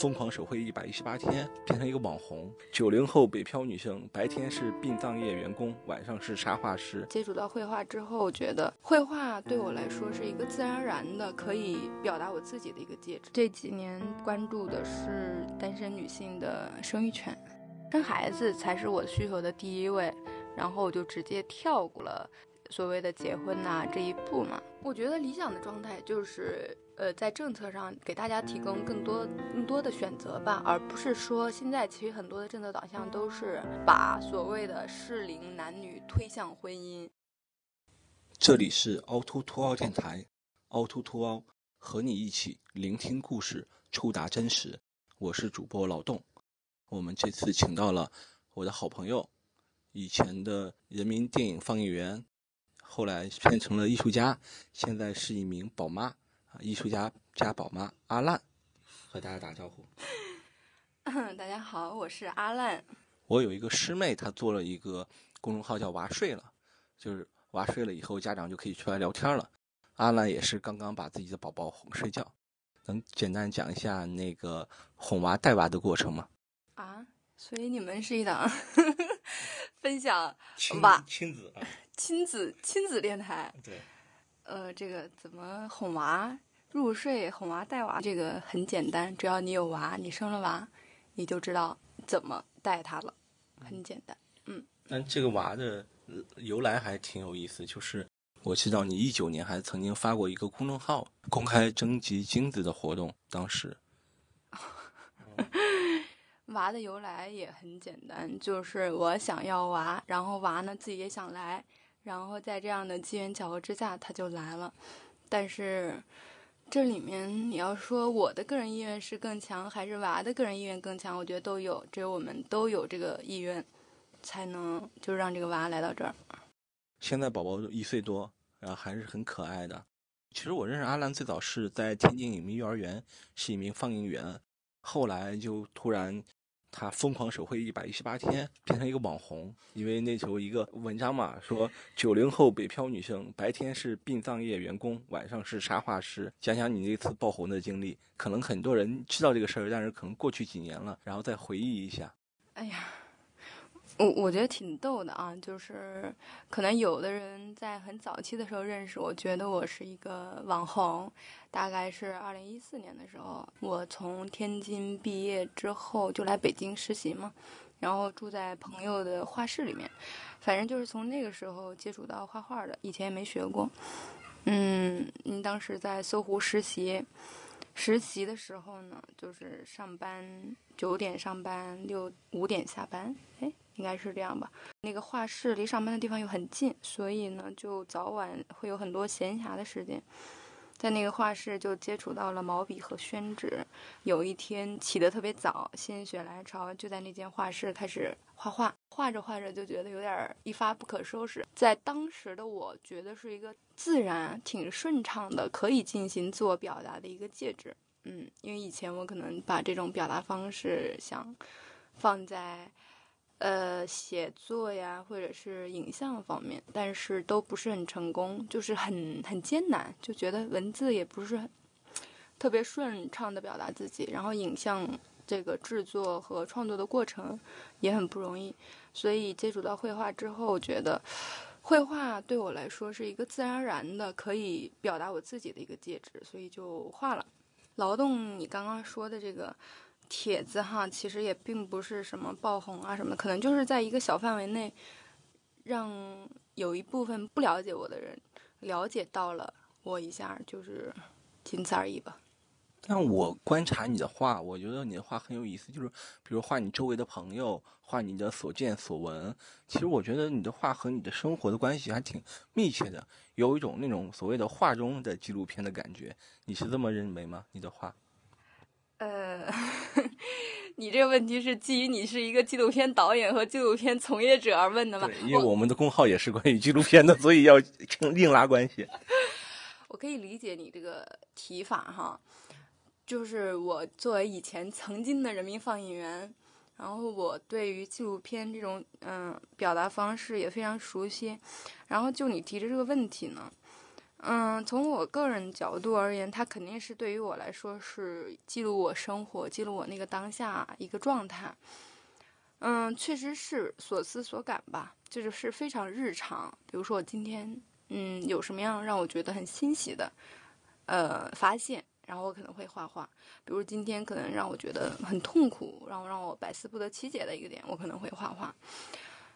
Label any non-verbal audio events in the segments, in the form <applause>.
疯狂手绘一百一十八天，变成一个网红。九零后北漂女生，白天是殡葬业员工，晚上是插画师。接触到绘画之后，我觉得绘画对我来说是一个自然而然的可以表达我自己的一个介质。这几年关注的是单身女性的生育权，生孩子才是我需求的第一位，然后我就直接跳过了所谓的结婚呐、这一步嘛。我觉得理想的状态就是。呃，在政策上给大家提供更多、更多的选择吧，而不是说现在其实很多的政策导向都是把所谓的适龄男女推向婚姻。这里是凹凸凸凹电台，凹凸凸凹和你一起聆听故事，触达真实。我是主播老洞，我们这次请到了我的好朋友，以前的人民电影放映员，后来变成了艺术家，现在是一名宝妈。啊，艺术家加宝妈阿烂，和大家打招呼。<laughs> 大家好，我是阿烂。我有一个师妹，她做了一个公众号叫“娃睡了”，就是娃睡了以后，家长就可以出来聊天了。阿烂也是刚刚把自己的宝宝哄睡觉，能简单讲一下那个哄娃带娃的过程吗？啊，所以你们是一档 <laughs> 分享亲娃亲子啊，亲子亲子电台。对。呃，这个怎么哄娃入睡、哄娃带娃，这个很简单，只要你有娃，你生了娃，你就知道怎么带他了，很简单。嗯，但这个娃的由来还挺有意思，就是我知道你一九年还曾经发过一个公众号，公开征集精子的活动，当时。<laughs> 娃的由来也很简单，就是我想要娃，然后娃呢自己也想来。然后在这样的机缘巧合之下，他就来了。但是这里面你要说我的个人意愿是更强，还是娃的个人意愿更强？我觉得都有，只有我们都有这个意愿，才能就让这个娃来到这儿。现在宝宝一岁多，然后还是很可爱的。其实我认识阿兰最早是在天津影迷幼儿园，是一名放映员，后来就突然。他疯狂手绘一百一十八天，变成一个网红。因为那时候一个文章嘛，说九零后北漂女生白天是殡葬业员工，晚上是沙画师。讲讲你那次爆红的经历，可能很多人知道这个事儿，但是可能过去几年了，然后再回忆一下。哎呀，我我觉得挺逗的啊，就是可能有的人在很早期的时候认识我，觉得我是一个网红。大概是二零一四年的时候，我从天津毕业之后就来北京实习嘛，然后住在朋友的画室里面，反正就是从那个时候接触到画画的，以前也没学过。嗯，您当时在搜狐实习，实习的时候呢，就是上班九点上班，六五点下班，哎，应该是这样吧。那个画室离上班的地方又很近，所以呢，就早晚会有很多闲暇的时间。在那个画室就接触到了毛笔和宣纸。有一天起得特别早，心血来潮就在那间画室开始画画。画着画着就觉得有点一发不可收拾。在当时的我觉得是一个自然、挺顺畅的，可以进行自我表达的一个介质。嗯，因为以前我可能把这种表达方式想放在。呃，写作呀，或者是影像方面，但是都不是很成功，就是很很艰难，就觉得文字也不是很特别顺畅的表达自己，然后影像这个制作和创作的过程也很不容易，所以接触到绘画之后，觉得绘画对我来说是一个自然而然的可以表达我自己的一个介质，所以就画了。劳动，你刚刚说的这个。帖子哈，其实也并不是什么爆红啊什么的，可能就是在一个小范围内，让有一部分不了解我的人了解到了我一下，就是仅此而已吧。但我观察你的画，我觉得你的画很有意思，就是比如画你周围的朋友，画你的所见所闻。其实我觉得你的画和你的生活的关系还挺密切的，有一种那种所谓的画中的纪录片的感觉。你是这么认为吗？你的画？呃，<laughs> 你这个问题是基于你是一个纪录片导演和纪录片从业者而问的吗？对，因为我们的公号也是关于纪录片的，所以要成另拉关系。<laughs> 我可以理解你这个提法哈，就是我作为以前曾经的人民放映员，然后我对于纪录片这种嗯表达方式也非常熟悉，然后就你提的这个问题呢。嗯，从我个人角度而言，它肯定是对于我来说是记录我生活、记录我那个当下一个状态。嗯，确实是所思所感吧，就是是非常日常。比如说我今天，嗯，有什么样让我觉得很欣喜的，呃，发现，然后我可能会画画。比如今天可能让我觉得很痛苦，然后让我百思不得其解的一个点，我可能会画画。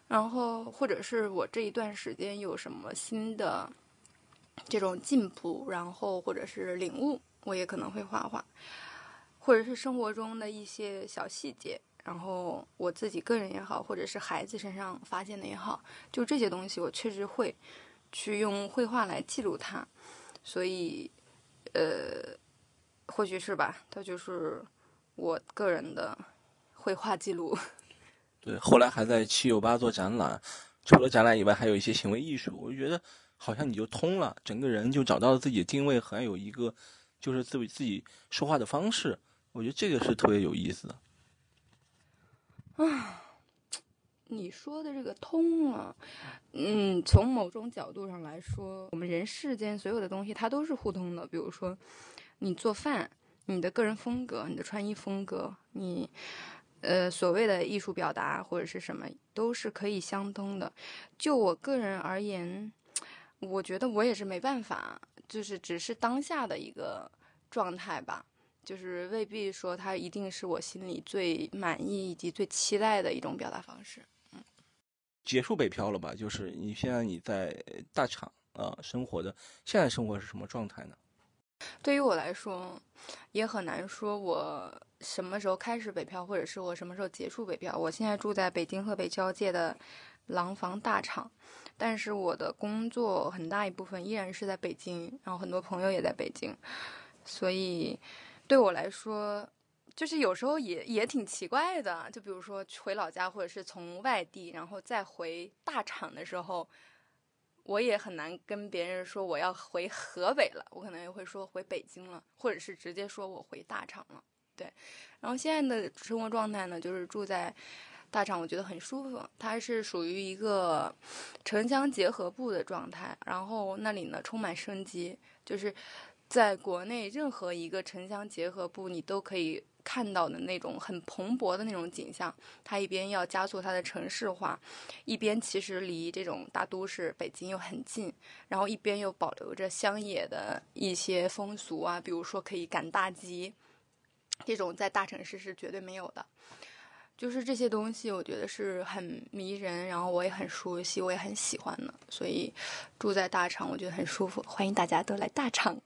然后或者是我这一段时间有什么新的。这种进步，然后或者是领悟，我也可能会画画，或者是生活中的一些小细节，然后我自己个人也好，或者是孩子身上发现的也好，就这些东西，我确实会去用绘画来记录它。所以，呃，或许是吧，它就是我个人的绘画记录。<laughs> 对，后来还在七九八做展览，除了展览以外，还有一些行为艺术，我觉得。好像你就通了，整个人就找到了自己的定位，还有一个就是自己自己说话的方式。我觉得这个是特别有意思的。啊，<sighs> 你说的这个通了，嗯，从某种角度上来说，我们人世间所有的东西它都是互通的。比如说，你做饭，你的个人风格，你的穿衣风格，你呃所谓的艺术表达或者是什么，都是可以相通的。就我个人而言。我觉得我也是没办法，就是只是当下的一个状态吧，就是未必说它一定是我心里最满意以及最期待的一种表达方式。嗯，结束北漂了吧？就是你现在你在大厂啊生活的，现在生活是什么状态呢？对于我来说，也很难说我什么时候开始北漂，或者是我什么时候结束北漂。我现在住在北京和北交界的廊坊大厂。但是我的工作很大一部分依然是在北京，然后很多朋友也在北京，所以对我来说，就是有时候也也挺奇怪的。就比如说回老家，或者是从外地然后再回大厂的时候，我也很难跟别人说我要回河北了，我可能也会说回北京了，或者是直接说我回大厂了。对，然后现在的生活状态呢，就是住在。大厂我觉得很舒服，它是属于一个城乡结合部的状态，然后那里呢充满生机，就是在国内任何一个城乡结合部你都可以看到的那种很蓬勃的那种景象。它一边要加速它的城市化，一边其实离这种大都市北京又很近，然后一边又保留着乡野的一些风俗啊，比如说可以赶大集，这种在大城市是绝对没有的。就是这些东西，我觉得是很迷人，然后我也很熟悉，我也很喜欢的，所以住在大厂，我觉得很舒服。欢迎大家都来大厂。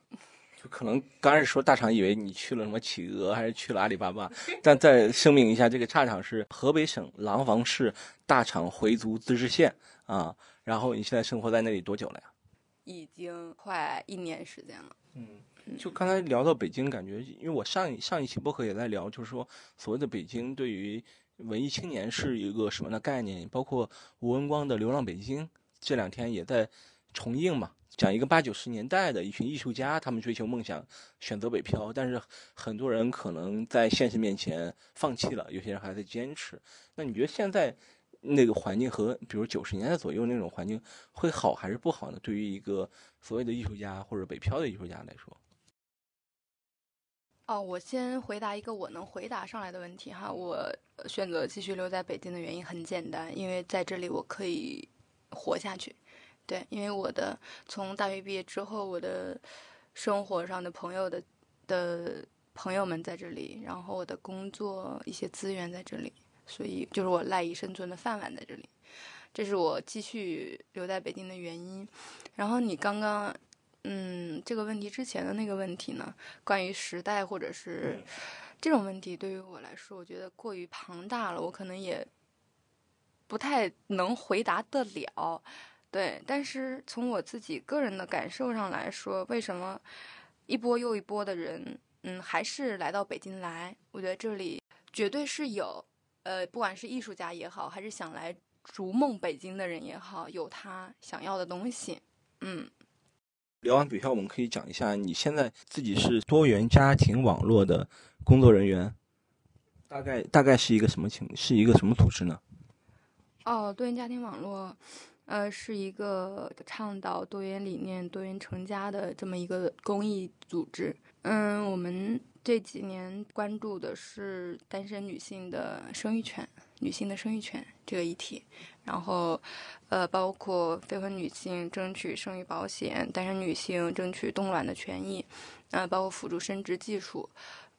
就可能刚开始说大厂，以为你去了什么企鹅，还是去了阿里巴巴。<laughs> 但再声明一下，这个大厂是河北省廊坊市大厂回族自治县啊。然后你现在生活在那里多久了呀？已经快一年时间了。嗯。就刚才聊到北京，感觉因为我上一上一期播客也在聊，就是说所谓的北京对于文艺青年是一个什么的概念？包括吴文光的《流浪北京》，这两天也在重映嘛，讲一个八九十年代的一群艺术家，他们追求梦想，选择北漂，但是很多人可能在现实面前放弃了，有些人还在坚持。那你觉得现在那个环境和比如九十年代左右那种环境会好还是不好呢？对于一个所谓的艺术家或者北漂的艺术家来说？哦，我先回答一个我能回答上来的问题哈。我选择继续留在北京的原因很简单，因为在这里我可以活下去。对，因为我的从大学毕业之后，我的生活上的朋友的的朋友们在这里，然后我的工作一些资源在这里，所以就是我赖以生存的饭碗在这里，这是我继续留在北京的原因。然后你刚刚。嗯，这个问题之前的那个问题呢，关于时代或者是这种问题，对于我来说，我觉得过于庞大了，我可能也不太能回答得了。对，但是从我自己个人的感受上来说，为什么一波又一波的人，嗯，还是来到北京来？我觉得这里绝对是有，呃，不管是艺术家也好，还是想来逐梦北京的人也好，有他想要的东西，嗯。聊完北漂，我们可以讲一下你现在自己是多元家庭网络的工作人员，大概大概是一个什么情，是一个什么组织呢？哦，多元家庭网络，呃，是一个倡导多元理念、多元成家的这么一个公益组织。嗯，我们这几年关注的是单身女性的生育权、女性的生育权这个议题，然后，呃，包括非婚女性争取生育保险、单身女性争取冻卵的权益，呃，包括辅助生殖技术，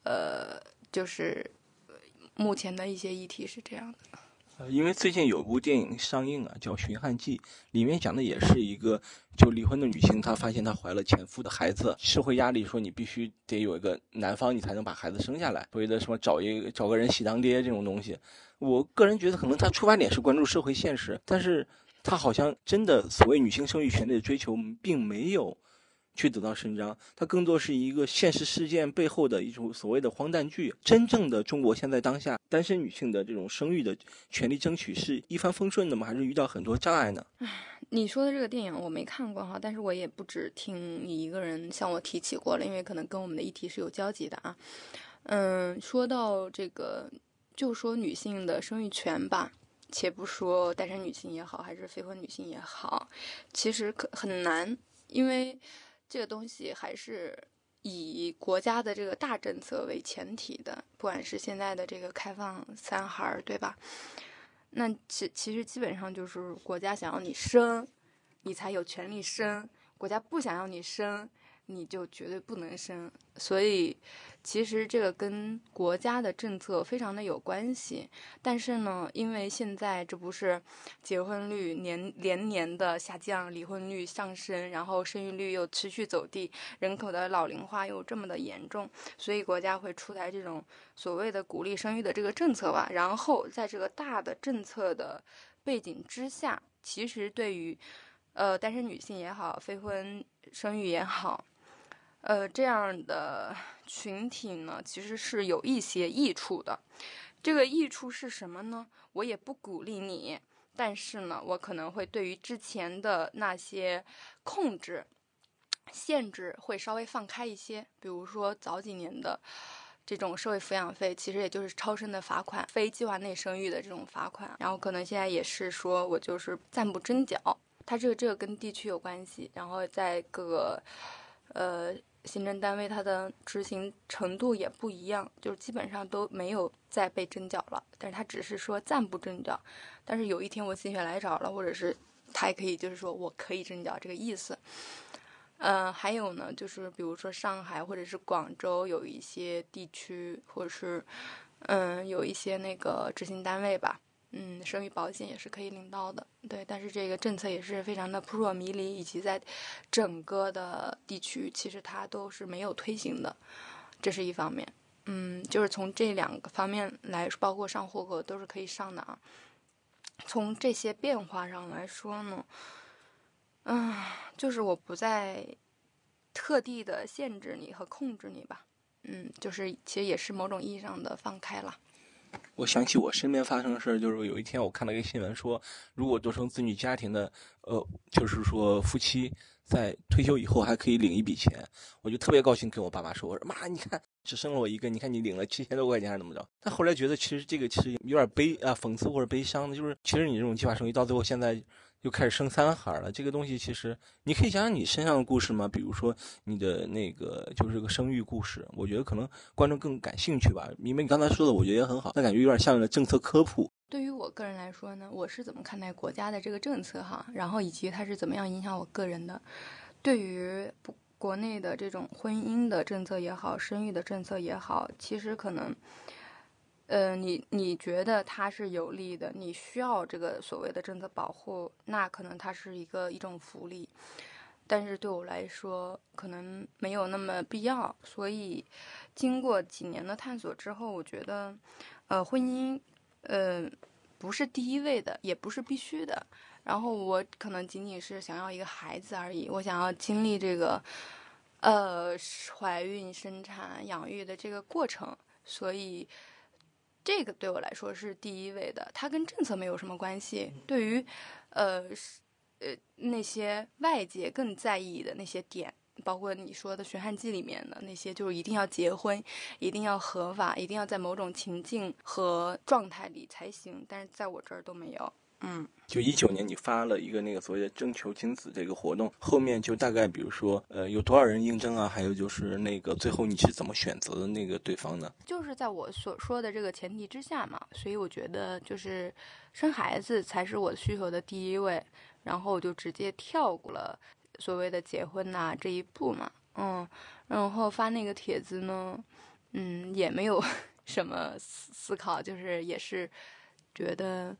呃，就是目前的一些议题是这样的。因为最近有部电影上映啊，叫《寻汉记》，里面讲的也是一个就离婚的女性，她发现她怀了前夫的孩子，社会压力说你必须得有一个男方，你才能把孩子生下来，所谓的什么找一找个人喜当爹这种东西。我个人觉得，可能她出发点是关注社会现实，但是她好像真的所谓女性生育权利的追求，并没有。去得到伸张，它更多是一个现实事件背后的一种所谓的荒诞剧。真正的中国现在当下单身女性的这种生育的权利争取是一帆风顺的吗？还是遇到很多障碍呢？你说的这个电影我没看过哈，但是我也不止听你一个人向我提起过了，因为可能跟我们的议题是有交集的啊。嗯，说到这个，就说女性的生育权吧，且不说单身女性也好，还是非婚女性也好，其实可很难，因为。这个东西还是以国家的这个大政策为前提的，不管是现在的这个开放三孩儿，对吧？那其其实基本上就是国家想要你生，你才有权利生；国家不想要你生。你就绝对不能生，所以其实这个跟国家的政策非常的有关系。但是呢，因为现在这不是结婚率年连年的下降，离婚率上升，然后生育率又持续走低，人口的老龄化又这么的严重，所以国家会出台这种所谓的鼓励生育的这个政策吧。然后在这个大的政策的背景之下，其实对于呃单身女性也好，非婚生育也好。呃，这样的群体呢，其实是有一些益处的。这个益处是什么呢？我也不鼓励你，但是呢，我可能会对于之前的那些控制、限制会稍微放开一些。比如说早几年的这种社会抚养费，其实也就是超生的罚款、非计划内生育的这种罚款。然后可能现在也是说我就是暂不征缴。它这个这个跟地区有关系，然后在各个呃。行政单位它的执行程度也不一样，就是基本上都没有再被征缴了，但是他只是说暂不征缴，但是有一天我心血来潮了，或者是他也可以就是说我可以征缴这个意思。嗯，还有呢，就是比如说上海或者是广州有一些地区，或者是嗯有一些那个执行单位吧。嗯，生育保险也是可以领到的，对，但是这个政策也是非常的扑朔迷离，以及在整个的地区，其实它都是没有推行的，这是一方面。嗯，就是从这两个方面来，包括上户口都是可以上的啊。从这些变化上来说呢，嗯，就是我不再特地的限制你和控制你吧，嗯，就是其实也是某种意义上的放开了。我想起我身边发生的事儿，就是有一天我看到一个新闻，说如果独生子女家庭的，呃，就是说夫妻在退休以后还可以领一笔钱，我就特别高兴，跟我爸妈说，我说妈，你看只生了我一个，你看你领了七千多块钱还是怎么着？但后来觉得其实这个其实有点悲啊，讽刺或者悲伤的，就是其实你这种计划生育到最后现在。又开始生三孩了，这个东西其实你可以讲讲你身上的故事吗？比如说你的那个就是个生育故事，我觉得可能观众更感兴趣吧。因为你刚才说的，我觉得也很好，但感觉有点像个政策科普。对于我个人来说呢，我是怎么看待国家的这个政策哈？然后以及它是怎么样影响我个人的？对于国内的这种婚姻的政策也好，生育的政策也好，其实可能。呃，你你觉得它是有利的？你需要这个所谓的政策保护，那可能它是一个一种福利，但是对我来说，可能没有那么必要。所以，经过几年的探索之后，我觉得，呃，婚姻，呃，不是第一位的，也不是必须的。然后我可能仅仅是想要一个孩子而已，我想要经历这个，呃，怀孕、生产、养育的这个过程，所以。这个对我来说是第一位的，它跟政策没有什么关系。对于，呃，呃那些外界更在意的那些点，包括你说的《寻汉记》里面的那些，就是一定要结婚，一定要合法，一定要在某种情境和状态里才行。但是在我这儿都没有。嗯，就一九年你发了一个那个所谓的征求精子这个活动，后面就大概比如说呃有多少人应征啊？还有就是那个最后你是怎么选择的那个对方呢？就是在我所说的这个前提之下嘛，所以我觉得就是生孩子才是我需求的第一位，然后我就直接跳过了所谓的结婚呐、这一步嘛，嗯，然后发那个帖子呢，嗯，也没有 <laughs> 什么思思考，就是也是觉得，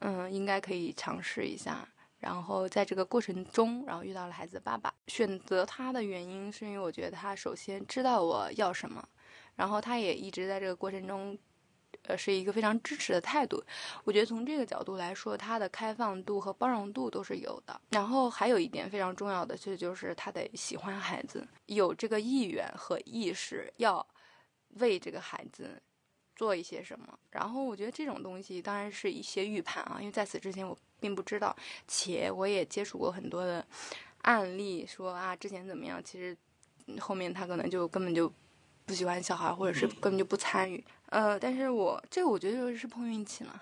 嗯，应该可以尝试一下。然后在这个过程中，然后遇到了孩子的爸爸。选择他的原因是因为我觉得他首先知道我要什么，然后他也一直在这个过程中，呃，是一个非常支持的态度。我觉得从这个角度来说，他的开放度和包容度都是有的。然后还有一点非常重要的，这就是他得喜欢孩子，有这个意愿和意识要为这个孩子做一些什么。然后我觉得这种东西当然是一些预判啊，因为在此之前我并不知道，且我也接触过很多的案例，说啊之前怎么样，其实嗯后面他可能就根本就不喜欢小孩，或者是根本就不参与。呃，但是我这个我觉得就是碰运气嘛，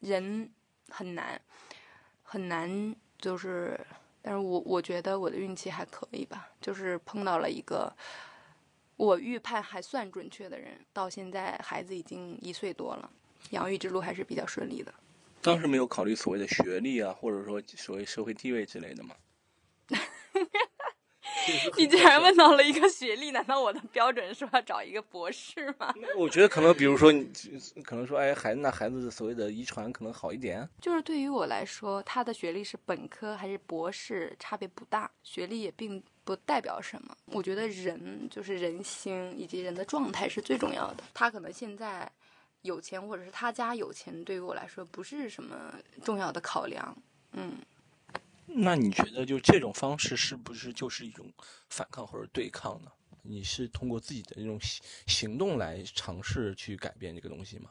人很难很难，就是，但是我我觉得我的运气还可以吧，就是碰到了一个我预判还算准确的人，到现在孩子已经一岁多了，养育之路还是比较顺利的。当时没有考虑所谓的学历啊，或者说所谓社会地位之类的吗？<laughs> 你竟然问到了一个学历，难道我的标准是要找一个博士吗？<laughs> 我觉得可能，比如说你，可能说，哎，孩子那孩子所谓的遗传可能好一点。就是对于我来说，他的学历是本科还是博士，差别不大，学历也并不代表什么。我觉得人就是人心以及人的状态是最重要的。他可能现在有钱，或者是他家有钱，对于我来说不是什么重要的考量。嗯，那你觉得就这种方式是不是就是一种反抗或者对抗呢？你是通过自己的这种行行动来尝试去改变这个东西吗？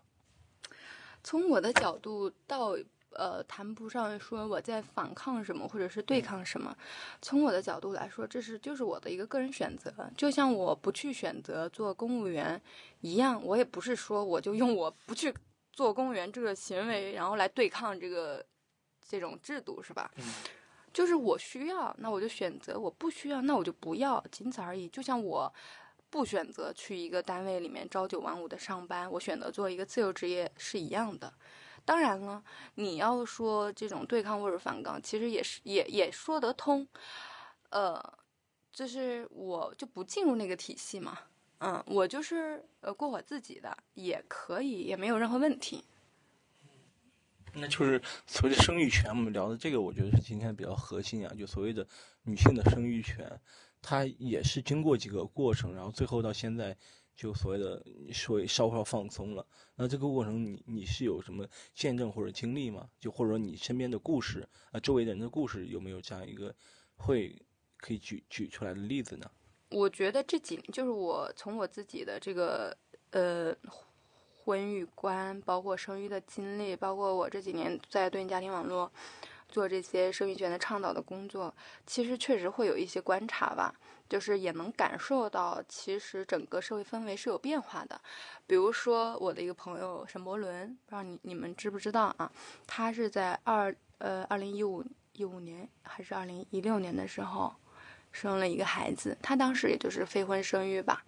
从我的角度到呃，谈不上说我在反抗什么，或者是对抗什么。从我的角度来说，这是就是我的一个个人选择。就像我不去选择做公务员一样，我也不是说我就用我不去做公务员这个行为，然后来对抗这个这种制度，是吧？嗯就是我需要，那我就选择；我不需要，那我就不要，仅此而已。就像我不选择去一个单位里面朝九晚五的上班，我选择做一个自由职业是一样的。当然了，你要说这种对抗或者反抗，其实也是也也说得通。呃，就是我就不进入那个体系嘛，嗯，我就是呃过我自己的也可以，也没有任何问题。那就是所谓的生育权，我们聊的这个，我觉得是今天比较核心啊，就所谓的女性的生育权，它也是经过几个过程，然后最后到现在就所谓的所谓稍稍放松了。那这个过程你你是有什么见证或者经历吗？就或者说你身边的故事啊，周围的人的故事有没有这样一个会可以举举出来的例子呢？我觉得这几就是我从我自己的这个呃婚育观，包括生育的经历，包括我这几年在对家庭网络做这些生育权的倡导的工作，其实确实会有一些观察吧，就是也能感受到，其实整个社会氛围是有变化的。比如说我的一个朋友沈伯伦，不知道你你们知不知道啊？他是在二呃二零一五一五年还是二零一六年的时候。生了一个孩子，他当时也就是非婚生育吧，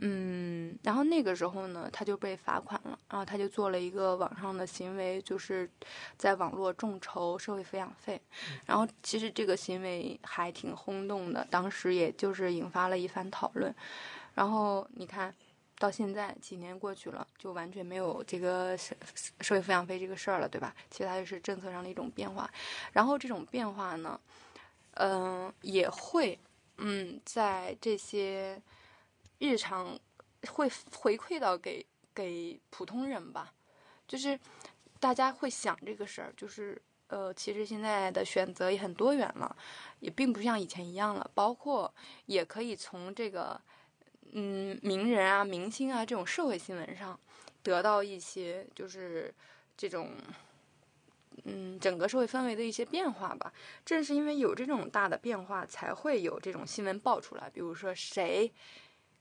嗯，然后那个时候呢，他就被罚款了，然后他就做了一个网上的行为，就是在网络众筹社会抚养费，然后其实这个行为还挺轰动的，当时也就是引发了一番讨论，然后你看到现在几年过去了，就完全没有这个社社会抚养费这个事儿了，对吧？其实它就是政策上的一种变化，然后这种变化呢。嗯，也会，嗯，在这些日常会回馈到给给普通人吧，就是大家会想这个事儿，就是呃，其实现在的选择也很多元了，也并不像以前一样了，包括也可以从这个嗯名人啊、明星啊这种社会新闻上得到一些就是这种。嗯，整个社会氛围的一些变化吧。正是因为有这种大的变化，才会有这种新闻爆出来。比如说谁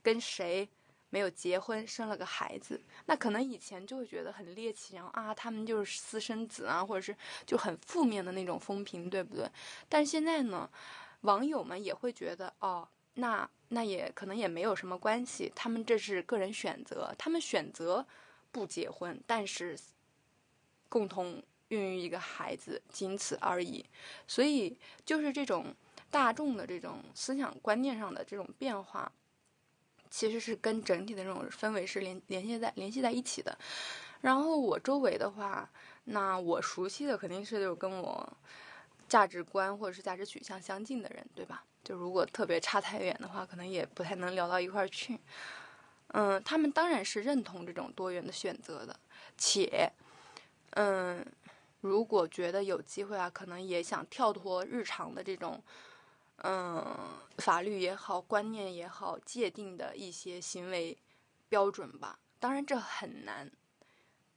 跟谁没有结婚，生了个孩子，那可能以前就会觉得很猎奇，然后啊，他们就是私生子啊，或者是就很负面的那种风评，对不对？但现在呢，网友们也会觉得，哦，那那也可能也没有什么关系，他们这是个人选择，他们选择不结婚，但是共同孕育一个孩子，仅此而已。所以就是这种大众的这种思想观念上的这种变化。其实是跟整体的这种氛围是联联系在联系在一起的，然后我周围的话，那我熟悉的肯定是就跟我价值观或者是价值取向相近的人，对吧？就如果特别差太远的话，可能也不太能聊到一块儿去。嗯，他们当然是认同这种多元的选择的，且，嗯，如果觉得有机会啊，可能也想跳脱日常的这种。嗯，法律也好，观念也好，界定的一些行为标准吧。当然这很难。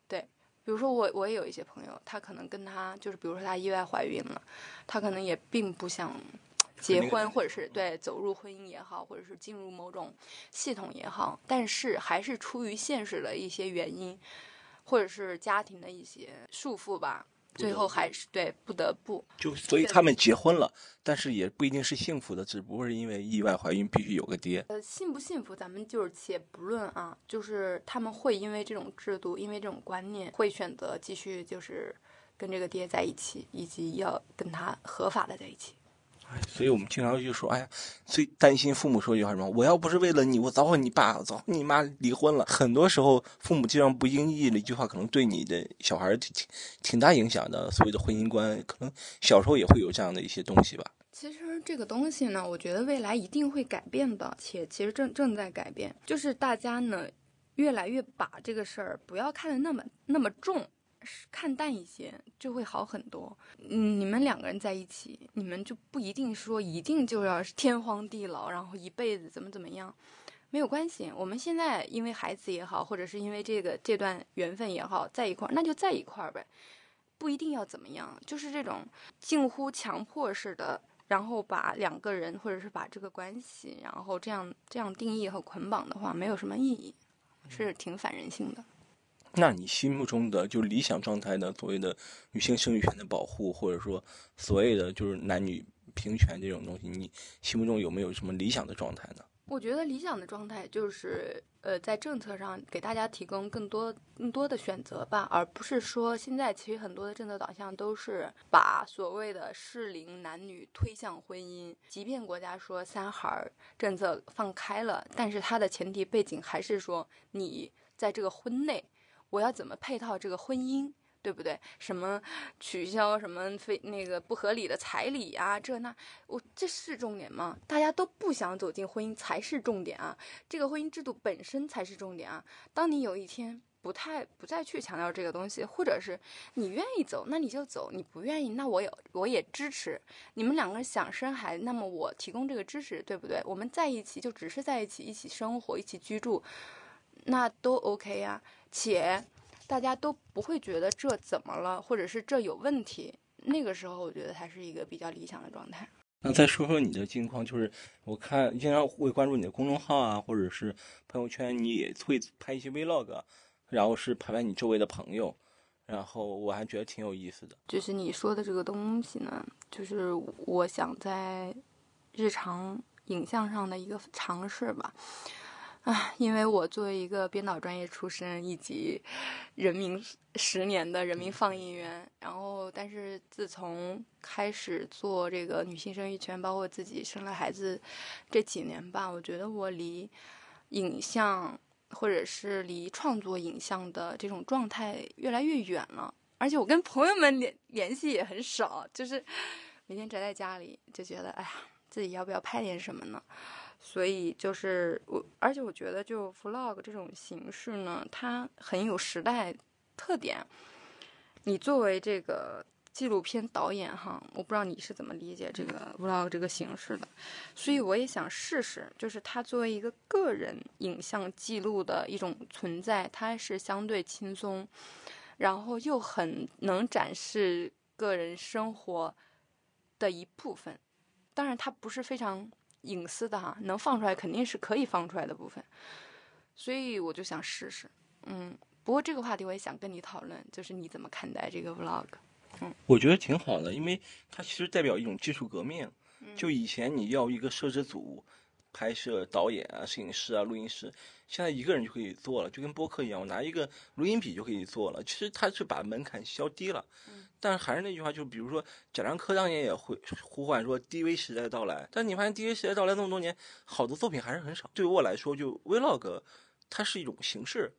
对，比如说我，我也有一些朋友，他可能跟他就是，比如说他意外怀孕了，他可能也并不想结婚，或者是对走入婚姻也好，或者是进入某种系统也好，但是还是出于现实的一些原因，或者是家庭的一些束缚吧。最后还是对不得不就，所以他们结婚了，但是也不一定是幸福的，只不过是因为意外怀孕必须有个爹。呃，幸不幸福咱们就是且不论啊，就是他们会因为这种制度，因为这种观念，会选择继续就是跟这个爹在一起，以及要跟他合法的在一起。所以我们经常就说，哎呀，最担心父母说一句话什么？我要不是为了你，我早和你爸、早和你妈离婚了。很多时候，父母经常不经意的一句话，可能对你的小孩挺挺大影响的。所谓的婚姻观，可能小时候也会有这样的一些东西吧。其实这个东西呢，我觉得未来一定会改变的，且其实正正在改变。就是大家呢，越来越把这个事儿不要看得那么那么重。看淡一些就会好很多。嗯，你们两个人在一起，你们就不一定说一定就要天荒地老，然后一辈子怎么怎么样，没有关系。我们现在因为孩子也好，或者是因为这个这段缘分也好，在一块儿，那就在一块儿呗，不一定要怎么样。就是这种近乎强迫式的，然后把两个人或者是把这个关系，然后这样这样定义和捆绑的话，没有什么意义，是挺反人性的。那你心目中的就理想状态的所谓的女性生育权的保护，或者说所谓的就是男女平权这种东西，你心目中有没有什么理想的状态呢？我觉得理想的状态就是，呃，在政策上给大家提供更多更多的选择吧，而不是说现在其实很多的政策导向都是把所谓的适龄男女推向婚姻。即便国家说三孩政策放开了，但是它的前提背景还是说你在这个婚内。我要怎么配套这个婚姻，对不对？什么取消什么非那个不合理的彩礼啊，这那我这是重点吗？大家都不想走进婚姻才是重点啊！这个婚姻制度本身才是重点啊！当你有一天不太不再去强调这个东西，或者是你愿意走，那你就走；你不愿意，那我也我也支持。你们两个人想生孩子，那么我提供这个支持，对不对？我们在一起就只是在一起，一起生活，一起居住，那都 OK 呀。且大家都不会觉得这怎么了，或者是这有问题。那个时候，我觉得才是一个比较理想的状态。那再说说你的近况，就是我看经常会关注你的公众号啊，或者是朋友圈，你也会拍一些 vlog，然后是拍拍你周围的朋友，然后我还觉得挺有意思的。就是你说的这个东西呢，就是我想在日常影像上的一个尝试吧。啊，因为我作为一个编导专业出身，以及人民十年的人民放映员，然后，但是自从开始做这个女性生育权，包括自己生了孩子这几年吧，我觉得我离影像或者是离创作影像的这种状态越来越远了，而且我跟朋友们联联系也很少，就是每天宅在家里，就觉得哎呀，自己要不要拍点什么呢？所以就是我，而且我觉得就 vlog 这种形式呢，它很有时代特点。你作为这个纪录片导演哈，我不知道你是怎么理解这个 vlog 这个形式的。所以我也想试试，就是它作为一个个人影像记录的一种存在，它是相对轻松，然后又很能展示个人生活的一部分。当然，它不是非常。隐私的哈，能放出来肯定是可以放出来的部分，所以我就想试试。嗯，不过这个话题我也想跟你讨论，就是你怎么看待这个 vlog？嗯我觉得挺好的，因为它其实代表一种技术革命。嗯就以前你要一个摄制组、拍摄导演啊、摄影师啊、录音师，现在一个人就可以做了，就跟播客一样，我拿一个录音笔就可以做了。其实他是把门槛消低了。嗯但是还是那句话，就比如说贾樟柯当年也会呼唤说 DV 时代到来，但你发现 DV 时代到来那么多年，好的作品还是很少。对于我来说，就 Vlog 它是一种形式，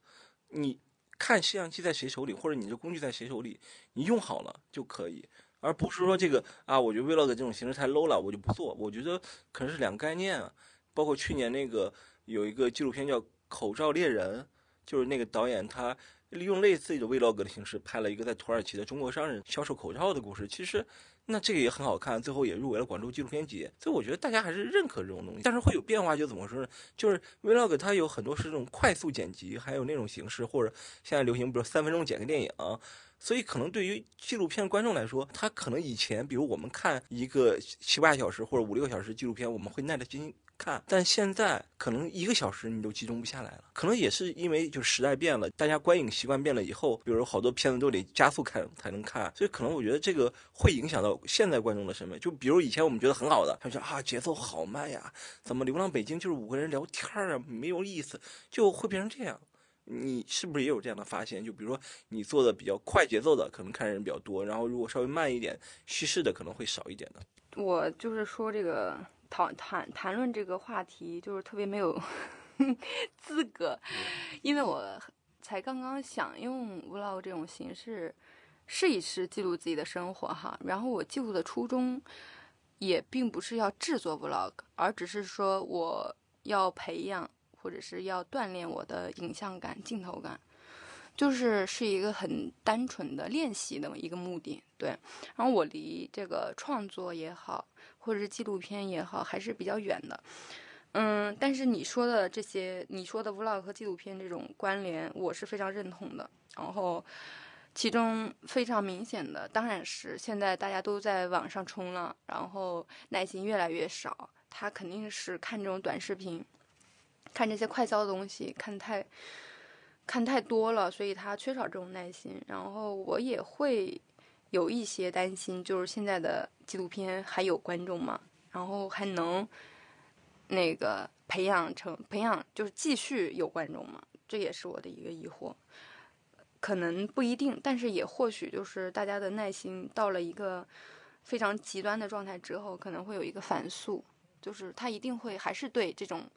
你看摄像机在谁手里，或者你这工具在谁手里，你用好了就可以，而不是说这个啊，我觉得 Vlog 这种形式太 low 了，我就不做。我觉得可能是两个概念啊。包括去年那个有一个纪录片叫《口罩猎人》，就是那个导演他利用类似的 vlog 的形式拍了一个在土耳其的中国商人销售口罩的故事。其实那这个也很好看，最后也入围了广州纪录片节。所以我觉得大家还是认可这种东西，但是会有变化，就怎么说呢？就是 vlog 它有很多是这种快速剪辑，还有那种形式，或者现在流行，比如三分钟剪个电影。所以可能对于纪录片观众来说，他可能以前，比如我们看一个七八小时或者五六个小时纪录片，我们会耐得心看，但现在可能一个小时你都集中不下来了。可能也是因为就时代变了，大家观影习惯变了以后，比如好多片子都得加速看才能看，所以可能我觉得这个会影响到现在观众的审美。就比如以前我们觉得很好的，他说啊节奏好慢呀，怎么《流浪北京》就是五个人聊天啊，没有意思，就会变成这样。你是不是也有这样的发现？就比如说你做的比较快节奏的，可能看的人比较多；然后如果稍微慢一点、叙事的，可能会少一点的。我就是说这个讨谈谈论这个话题，就是特别没有 <laughs> 资格，因为我才刚刚想用 vlog 这种形式试一试记录自己的生活哈。然后我记录的初衷也并不是要制作 vlog，而只是说我要培养或者是要锻炼我的影像感、镜头感。就是是一个很单纯的练习的一个目的，对。然后我离这个创作也好，或者是纪录片也好，还是比较远的。嗯，但是你说的这些，你说的 vlog 和纪录片这种关联，我是非常认同的。然后，其中非常明显的，当然是现在大家都在网上冲浪，然后耐心越来越少。他肯定是看这种短视频，看这些快消的东西，看太。看太多了，所以他缺少这种耐心。然后我也会有一些担心，就是现在的纪录片还有观众吗？然后还能那个培养成培养，就是继续有观众吗？这也是我的一个疑惑。可能不一定，但是也或许就是大家的耐心到了一个非常极端的状态之后，可能会有一个反诉，就是他一定会还是对这种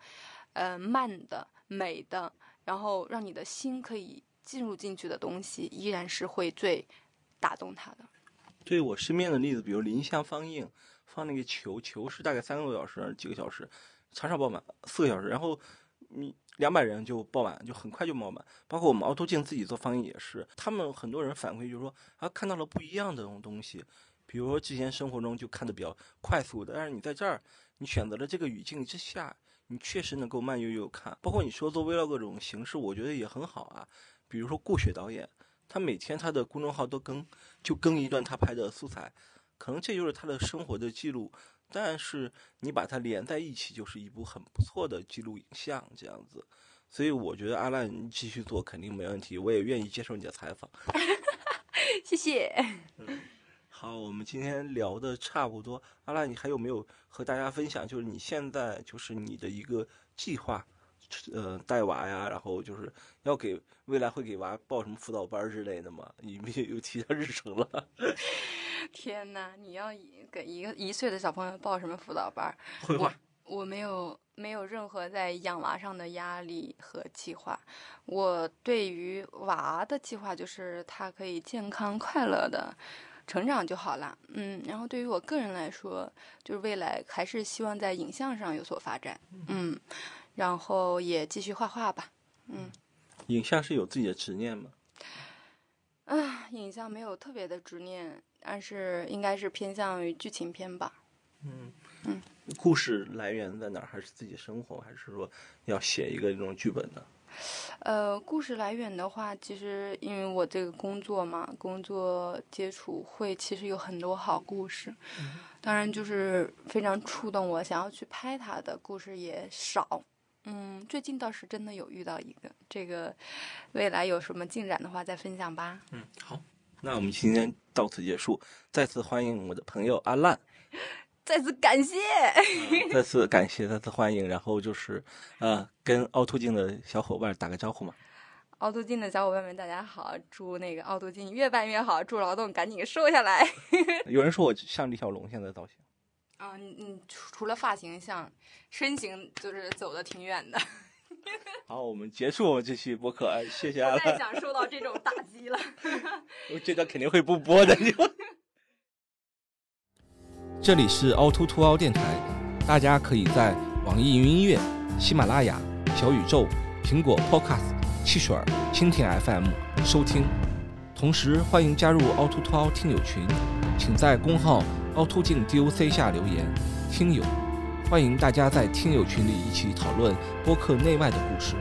呃慢的美的。然后让你的心可以进入进去的东西，依然是会最打动他的。对我身边的例子，比如临湘放映，放那个球，球是大概三个多小时，几个小时，场场爆满，四个小时，然后你两百人就爆满，就很快就爆满。包括我们凹凸镜自己做放映也是，他们很多人反馈就是说啊，看到了不一样的东西。比如说之前生活中就看的比较快速的，但是你在这儿，你选择了这个语境之下。你确实能够慢悠悠看，包括你说做 vlog 这种形式，我觉得也很好啊。比如说顾雪导演，他每天他的公众号都更，就更一段他拍的素材，可能这就是他的生活的记录。但是你把它连在一起，就是一部很不错的记录影像这样子。所以我觉得阿烂继续做肯定没问题，我也愿意接受你的采访。<laughs> 谢谢。嗯好，我们今天聊的差不多。阿拉，你还有没有和大家分享？就是你现在就是你的一个计划，呃，带娃呀，然后就是要给未来会给娃报什么辅导班之类的吗？有没有提上日程了？<laughs> 天哪，你要给一个一岁的小朋友报什么辅导班？绘画。我没有没有任何在养娃上的压力和计划。我对于娃的计划就是他可以健康快乐的。成长就好了，嗯，然后对于我个人来说，就是未来还是希望在影像上有所发展，嗯，然后也继续画画吧，嗯。影像是有自己的执念吗？啊，影像没有特别的执念，但是应该是偏向于剧情片吧。嗯嗯。故事来源在哪儿？还是自己生活？还是说要写一个这种剧本呢？呃，故事来源的话，其实因为我这个工作嘛，工作接触会其实有很多好故事，当然就是非常触动我，想要去拍它的故事也少，嗯，最近倒是真的有遇到一个，这个未来有什么进展的话再分享吧。嗯，好，那我们今天到此结束，再次欢迎我的朋友阿烂，<laughs> 再次感谢。再次感谢，再次欢迎，然后就是呃，跟凹凸镜的小伙伴打个招呼嘛。凹凸镜的小伙伴们，大家好！祝那个凹凸镜越办越好，祝劳动赶紧瘦下来。有人说我像李小龙现在造型。啊，你你除除了发型像，身形就是走的挺远的。<laughs> 好，我们结束我们这期播客，哎，谢谢 <laughs> 阿太想受到这种打击了。<laughs> 我这段肯定会不播的。这里是凹凸凸凹电台，大家可以在网易云音乐、喜马拉雅、小宇宙、苹果 Podcast。汽水儿、蜻蜓 FM 收听，同时欢迎加入凹凸凸凹听友群，请在公号凹凸镜 DOC 下留言。听友，欢迎大家在听友群里一起讨论播客内外的故事。